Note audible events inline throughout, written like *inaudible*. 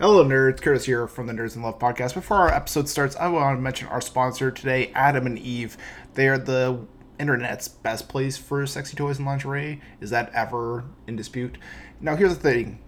Hello, nerds. Curtis here from the Nerds in Love podcast. Before our episode starts, I want to mention our sponsor today, Adam and Eve. They are the internet's best place for sexy toys and lingerie. Is that ever in dispute? Now, here's the thing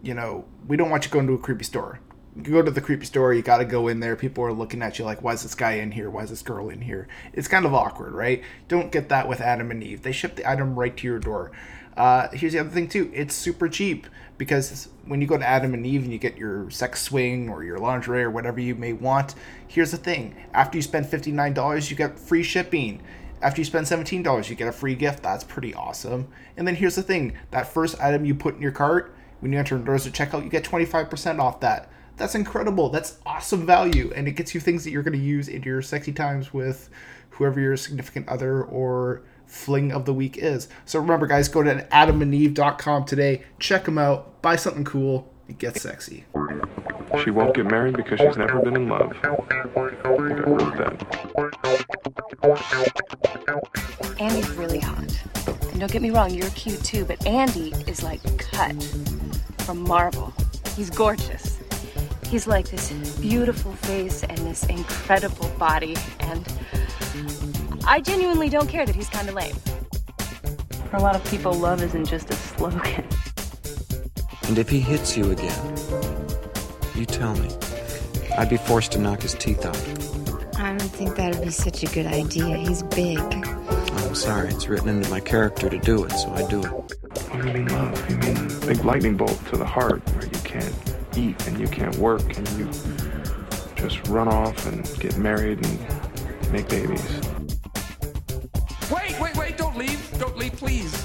you know, we don't want you going to a creepy store. You go to the creepy store, you got to go in there. People are looking at you like, why is this guy in here? Why is this girl in here? It's kind of awkward, right? Don't get that with Adam and Eve. They ship the item right to your door. Uh, here's the other thing, too it's super cheap because when you go to Adam and Eve and you get your sex swing or your lingerie or whatever you may want, here's the thing after you spend $59, you get free shipping. After you spend $17, you get a free gift. That's pretty awesome. And then here's the thing that first item you put in your cart, when you enter doors to checkout, you get 25% off that. That's incredible. That's awesome value. And it gets you things that you're going to use in your sexy times with whoever your significant other or fling of the week is. So remember, guys, go to adamandeve.com today. Check them out. Buy something cool. And get sexy. She won't get married because she's never been in love. I think I wrote that. Andy's really hot. And don't get me wrong, you're cute too, but Andy is like cut from marble. He's gorgeous. He's like this beautiful face and this incredible body, and I genuinely don't care that he's kind of lame. For a lot of people, love isn't just a slogan. And if he hits you again, you tell me. I'd be forced to knock his teeth out. I don't think that would be such a good idea. He's big. Oh, I'm sorry. It's written into my character to do it, so I do it. What do you mean love? You mean big lightning bolt to the heart where you can't eat and you can't work and you just run off and get married and make babies.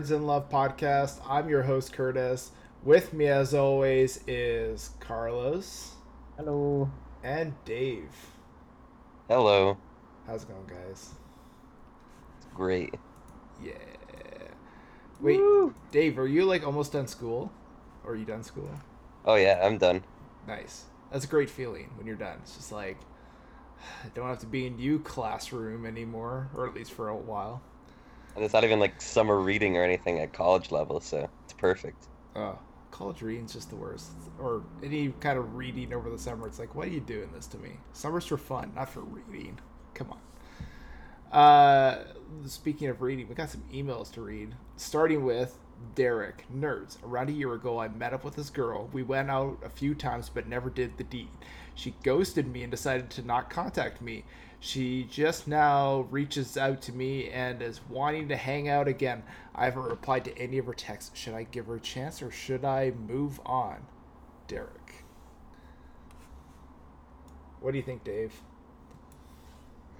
Nerds in Love podcast. I'm your host, Curtis. With me, as always, is Carlos. Hello. And Dave. Hello. How's it going, guys? It's great. Yeah. Wait, Woo! Dave, are you like almost done school? Or are you done school? Oh yeah, I'm done. Nice. That's a great feeling when you're done. It's just like *sighs* I don't have to be in you classroom anymore, or at least for a while. And it's not even like summer reading or anything at college level, so it's perfect. Oh, college reading's just the worst. Or any kind of reading over the summer, it's like, why are you doing this to me? Summer's for fun, not for reading. Come on. Uh, speaking of reading, we got some emails to read. Starting with Derek, nerds. Around a year ago, I met up with this girl. We went out a few times, but never did the deed. She ghosted me and decided to not contact me. She just now reaches out to me and is wanting to hang out again. I haven't replied to any of her texts. Should I give her a chance or should I move on? Derek. What do you think, Dave?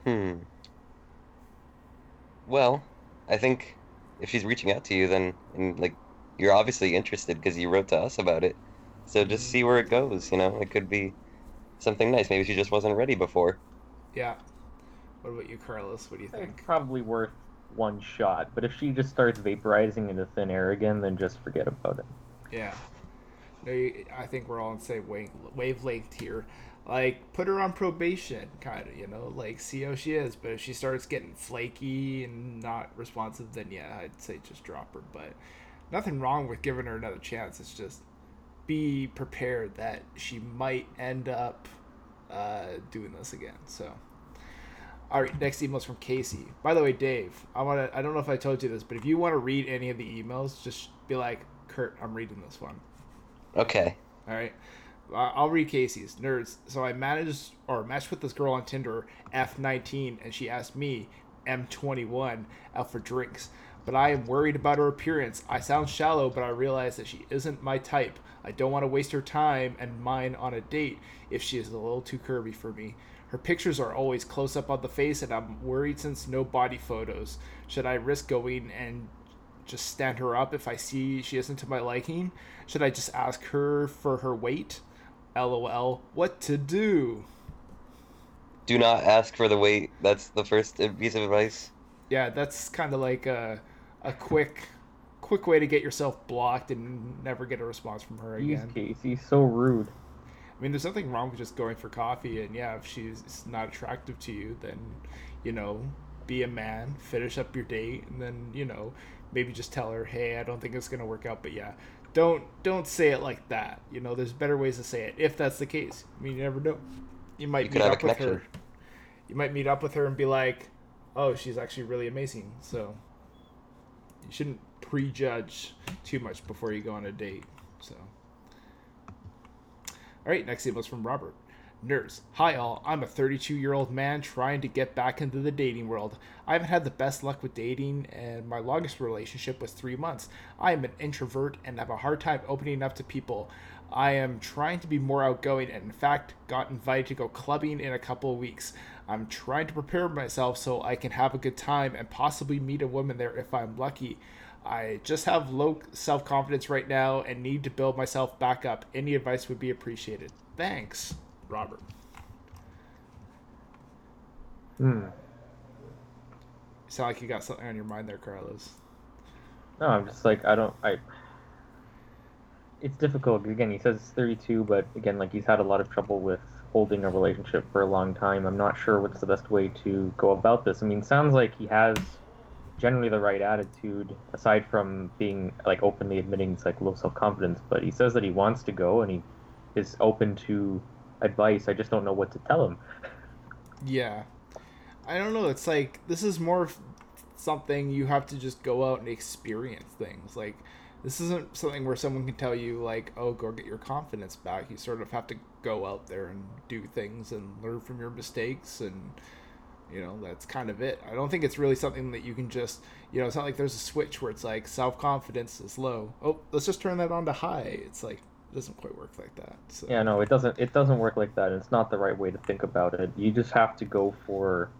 Hmm. Well, I think if she's reaching out to you, then and like you're obviously interested because you wrote to us about it. So just mm-hmm. see where it goes. You know, it could be something nice. Maybe she just wasn't ready before. Yeah. What about you, Carlos? What do you think? It's probably worth one shot, but if she just starts vaporizing into thin air again, then just forget about it. Yeah. No, you, I think we're all on the same wave, wavelength here. Like, put her on probation, kind of, you know, like, see how she is. But if she starts getting flaky and not responsive, then yeah, I'd say just drop her. But nothing wrong with giving her another chance. It's just be prepared that she might end up uh, doing this again. So. All right, next email is from Casey. By the way, Dave, I want to I don't know if I told you this, but if you want to read any of the emails, just be like, "Kurt, I'm reading this one." Okay. All right. I'll read Casey's nerds. So I managed or matched with this girl on Tinder, F19, and she asked me, M21, out for drinks. But I am worried about her appearance. I sound shallow, but I realize that she isn't my type. I don't want to waste her time and mine on a date if she is a little too curvy for me. Her pictures are always close up on the face, and I'm worried since no body photos. Should I risk going and just stand her up if I see she isn't to my liking? Should I just ask her for her weight? LOL. What to do? Do not ask for the weight. That's the first piece of advice. Yeah, that's kind of like a, a quick quick way to get yourself blocked and never get a response from her Jeez, again. Casey, so rude. I mean, there's nothing wrong with just going for coffee, and yeah, if she's not attractive to you, then you know, be a man, finish up your date, and then you know, maybe just tell her, hey, I don't think it's gonna work out, but yeah, don't don't say it like that. You know, there's better ways to say it if that's the case. I mean, you never know. You might You meet could have a up with her. You might meet up with her and be like, oh, she's actually really amazing. So you shouldn't prejudge too much before you go on a date. So. All right, next email is from Robert. Nurse, hi all. I'm a 32 year old man trying to get back into the dating world. I haven't had the best luck with dating, and my longest relationship was three months. I am an introvert and have a hard time opening up to people. I am trying to be more outgoing, and in fact, got invited to go clubbing in a couple of weeks. I'm trying to prepare myself so I can have a good time and possibly meet a woman there if I'm lucky. I just have low self confidence right now and need to build myself back up. Any advice would be appreciated. Thanks, Robert. Hmm. Sound like you got something on your mind there, Carlos. No, I'm just like I don't I. It's difficult again. He says it's 32, but again, like he's had a lot of trouble with holding a relationship for a long time. I'm not sure what's the best way to go about this. I mean, sounds like he has generally the right attitude, aside from being like openly admitting it's like low self confidence. But he says that he wants to go and he is open to advice. I just don't know what to tell him. Yeah. I don't know. It's like this is more something you have to just go out and experience things. Like this isn't something where someone can tell you like, "Oh, go get your confidence back." You sort of have to go out there and do things and learn from your mistakes and you know, that's kind of it. I don't think it's really something that you can just, you know, it's not like there's a switch where it's like self-confidence is low. Oh, let's just turn that on to high. It's like it doesn't quite work like that. So Yeah, no, it doesn't. It doesn't work like that. It's not the right way to think about it. You just have to go for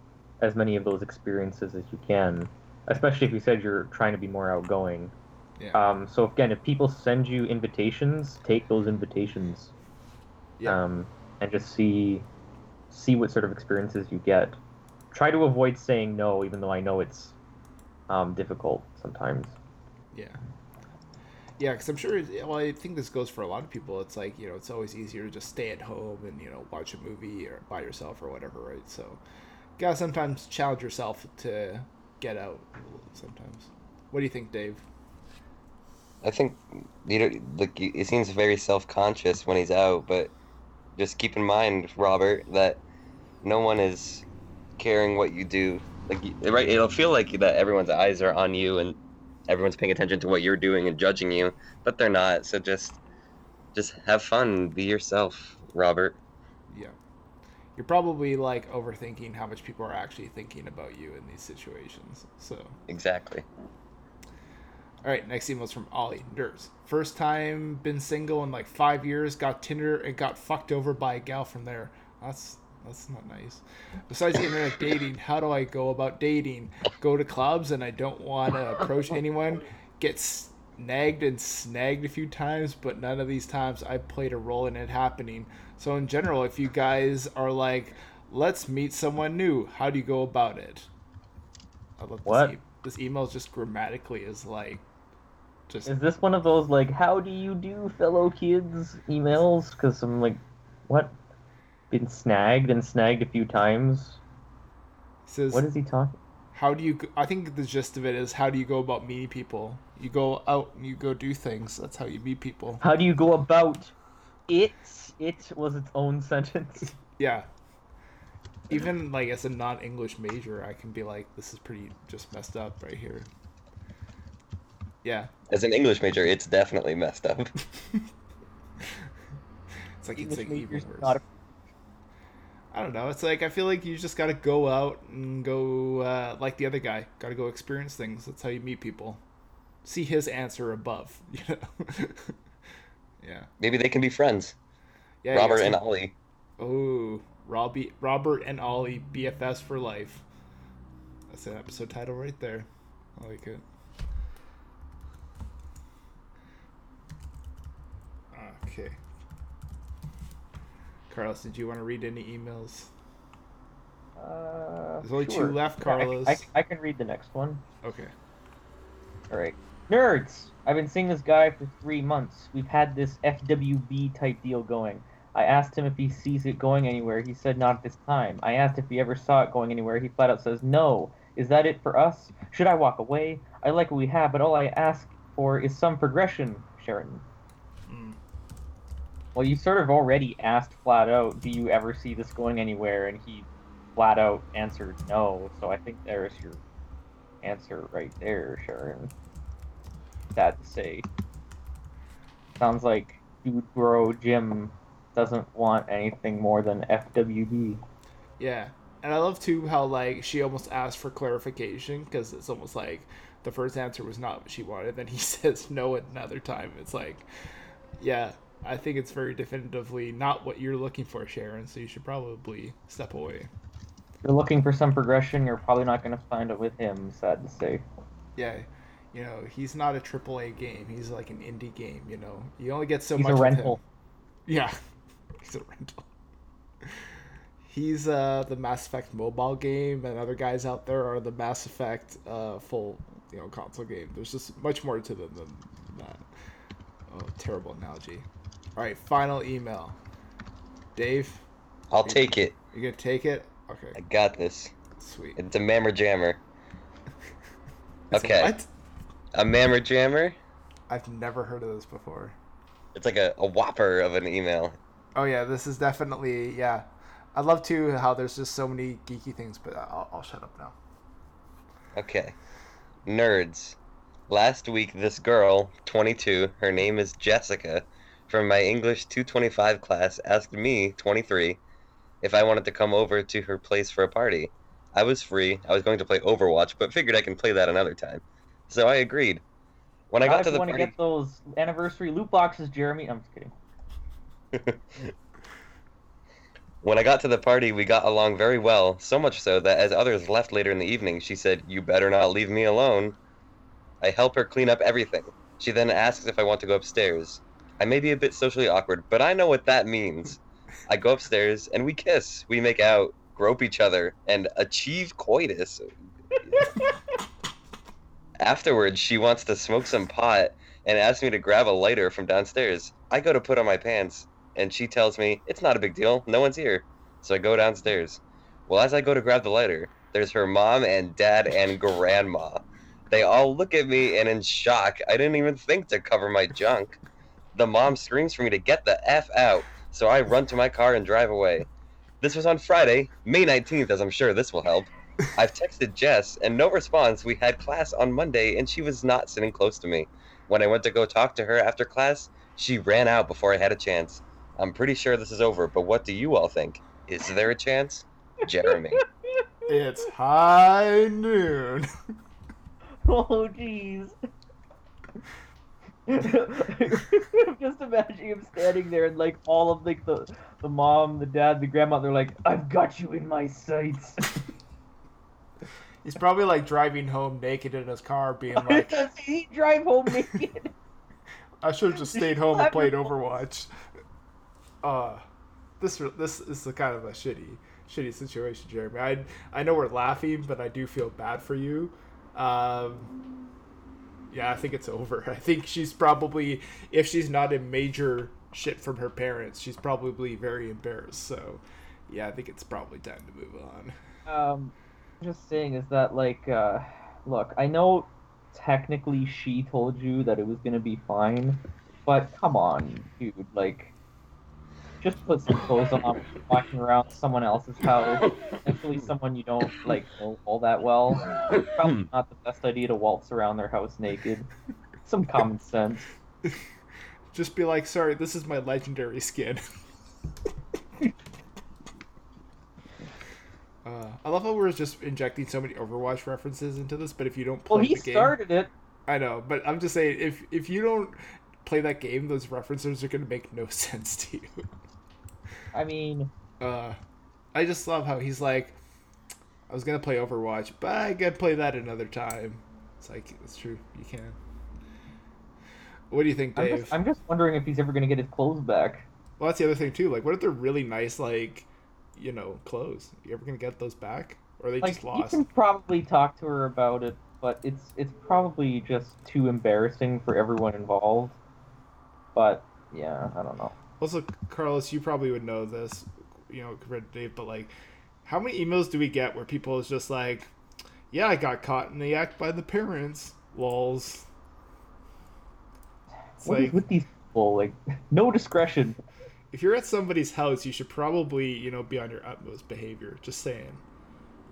as many of those experiences as you can, especially if you said you're trying to be more outgoing. Yeah. Um, so again, if people send you invitations, take those invitations. Yeah. Um, and just see see what sort of experiences you get. Try to avoid saying no, even though I know it's um, difficult sometimes. Yeah. Yeah, because I'm sure. Well, I think this goes for a lot of people. It's like you know, it's always easier to just stay at home and you know watch a movie or by yourself or whatever, right? So, gotta sometimes challenge yourself to get out. Sometimes. What do you think, Dave? I think you know, like he he seems very self-conscious when he's out, but just keep in mind, Robert, that no one is caring what you do. Like, right? It'll feel like that everyone's eyes are on you and everyone's paying attention to what you're doing and judging you, but they're not. So just, just have fun, be yourself, Robert. Yeah. You're probably like overthinking how much people are actually thinking about you in these situations. So. Exactly. All right, next email is from Ollie Nurse. First time been single in like five years. Got Tinder and got fucked over by a gal from there. That's that's not nice. Besides internet dating, how do I go about dating? Go to clubs and I don't want to approach anyone. Get snagged and snagged a few times, but none of these times I played a role in it happening. So in general, if you guys are like, let's meet someone new, how do you go about it? I love What? This, e- this email is just grammatically is like, just Is this one of those like "How do you do, fellow kids?" emails? Because I'm like, what? Been snagged and snagged a few times. says What is he talking? how do you i think the gist of it is how do you go about meeting people you go out and you go do things that's how you meet people How do you go about it? It was its own *laughs* sentence. yeah even like as a non-english major i can be like this is pretty just messed up right here yeah As an English major, it's definitely messed up. *laughs* it's like it's English like even worse not a- I don't know. It's like I feel like you just got to go out and go uh, like the other guy. Got to go experience things. That's how you meet people. See his answer above. *laughs* You know. yeah. Maybe they can be friends. Yeah. Robert and Ollie. Oh, Robbie, Robert and Ollie, BFF's for life. That's an episode title right there. I like it. Okay. Carlos, did you want to read any emails? Uh, There's only two sure. left, Yeah, I- Carlos. I, I can read the next one. Okay. All right. Nerds! I've been seeing this guy for three months. We've had this FWB type deal going. I asked him if he sees it going anywhere. He said not at this time. I asked if he ever saw it going anywhere. He flat out says no. Is that it for us? Should I walk away? I like what we have, but all I ask for is some progression, Sheridan. Well, you sort of already asked flat out, do you ever see this going anywhere? And he flat out answered no. So I think there's your answer right there, Sharon. Sad to say. Sounds like Dude Bro Jim doesn't want anything more than FWB. Yeah, and I love too how like she almost asked for clarification because it's almost like the first answer was not what she wanted. Then he *laughs* says no another time. It's like, yeah, I think it's very definitively not what you're looking for, Sharon. So you should probably step away. If you're looking for some progression, you're probably not going to find it with him, sad to say. Yeah, you know he's not a triple A game. He's like an indie game. You know, you only get so He's much. a with him. rental. Yeah, *laughs* he's a rental. He's uh, the Mass Effect mobile game, and other guys out there are the Mass Effect uh, full, you know, console game. There's just much more to them than that. Oh, terrible analogy. All right, final email. Dave, I'll take it. you gonna take it? Okay. I got this. sweet. It's a mammer jammer. *laughs* Okay. what? A mammer jammer? I've never heard of this before. It's like a, a whopper of an email. Oh yeah, this is definitely yeah. I love too how there's just so many geeky things, but I'll, I'll shut up now. Okay. Nerds. Last week, this girl, 22, her name is Jessica, from my English 225 class, asked me, 23, if I wanted to come over to her place for a party. I was free. I was going to play Overwatch, but figured I can play that another time. So I agreed. When I got to the want to get those anniversary loot boxes, Jeremy. I'm just kidding. *laughs* When I got to the party, we got along very well, so much so that as others left later in the evening, she said, You better not leave me alone. I help her clean up everything. She then asks if I want to go upstairs. I may be a bit socially awkward, but I know what that means. I go upstairs and we kiss, we make out, grope each other, and achieve coitus. *laughs* Afterwards, she wants to smoke some pot and asks me to grab a lighter from downstairs. I go to put on my pants, and she tells me it's not a big deal, no one's here. So I go downstairs. Well, as I go to grab the lighter, there's her mom and dad and grandma. They all look at me and in shock. I didn't even think to cover my junk. The mom screams for me to get the F out, so I run to my car and drive away. This was on Friday, May 19th, as I'm sure this will help. *laughs* I've texted Jess, and no response. We had class on Monday, and she was not sitting close to me. When I went to go talk to her after class, she ran out before I had a chance. I'm pretty sure this is over, but what do you all think? Is there a chance? Jeremy. *laughs* It's high noon. *laughs* Oh, jeez. *laughs* Just imagining him standing there and like all of like the the mom, the dad, the grandma, they're like, I've got you in my sights. *laughs* He's probably like driving home naked in his car, being *laughs* like, he drive home naked? "I should have just stayed home and played Overwatch." Uh, this this is a kind of a shitty shitty situation, Jeremy. I I know we're laughing, but I do feel bad for you. Um, yeah, I think it's over. *laughs* I think she's probably, if she's not in major shit from her parents, she's probably very embarrassed. So, yeah, I think it's probably time to move on. um, just saying is that like, uh, look, I know technically she told you that it was gonna be fine, but come on, dude, like. Just put some clothes on, walking around someone else's house, especially *laughs* someone you don't like know all that well. Probably not the best idea to waltz around their house naked. Some common sense. *laughs* Just be like, sorry, this is my legendary skin. *laughs* uh, I love how we're just injecting so many Overwatch references into this, but if you don't play Well, he the game, started it. I know, but I'm just saying, if if you don't play that game, those references are gonna make no sense to you. I mean, uh, I just love how he's like, I was gonna play Overwatch, but I gotta play that another time. It's like it's true, you can. What do you think, I'm Dave? just, I'm just wondering if he's ever gonna get his clothes back. Well, that's the other thing too. Like, what if they're really nice, like, you know, clothes? Are you ever gonna get those back, or are they Like just you lost? can probably talk to her about it, but it's it's probably just too embarrassing for everyone involved. But yeah, I don't know. Also, Carlos, you probably would know this, you know, compared to Dave, but like, how many emails do we get where people is just like, "Yeah, I got caught in the act by the parents." Lols. It's What like, with these people? Like, *laughs* no discretion. if you're at somebody's house, you should probably, you know, be on your utmost behavior. Just saying.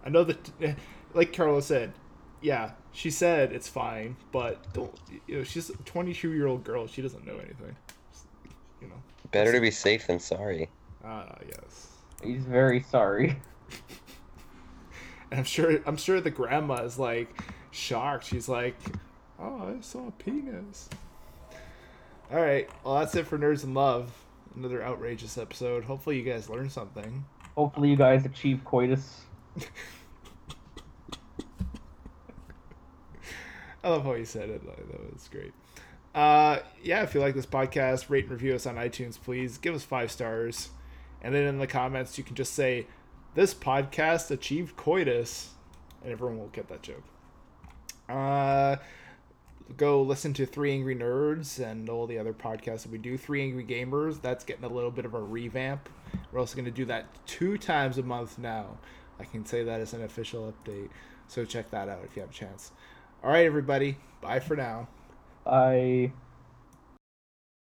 I know that, *laughs* like Carlos said, yeah, she said it's fine, but don't, you know, she's a 22 year old girl. She doesn't know anything. Just, you know. Better to be safe than sorry. Ah, yes. He's very sorry. And *laughs* I'm sure, I'm sure the grandma is like shocked. She's like, "Oh, I saw a penis." All right, well, that's it for Nerds in Love. Another outrageous episode. Hopefully, you guys learned something. Hopefully, you guys achieve coitus. *laughs* I love how you said it. That was great. Uh, yeah, if you like this podcast, rate and review us on iTunes, please. Give us five stars. And then in the comments, you can just say, This podcast achieved coitus. And everyone will get that joke. Uh, go listen to Three Angry Nerds and all the other podcasts that we do. Three Angry Gamers, that's getting a little bit of a revamp. We're also going to do that two times a month now. I can say that as an official update. So check that out if you have a chance. All right, everybody. Bye for now. Bye.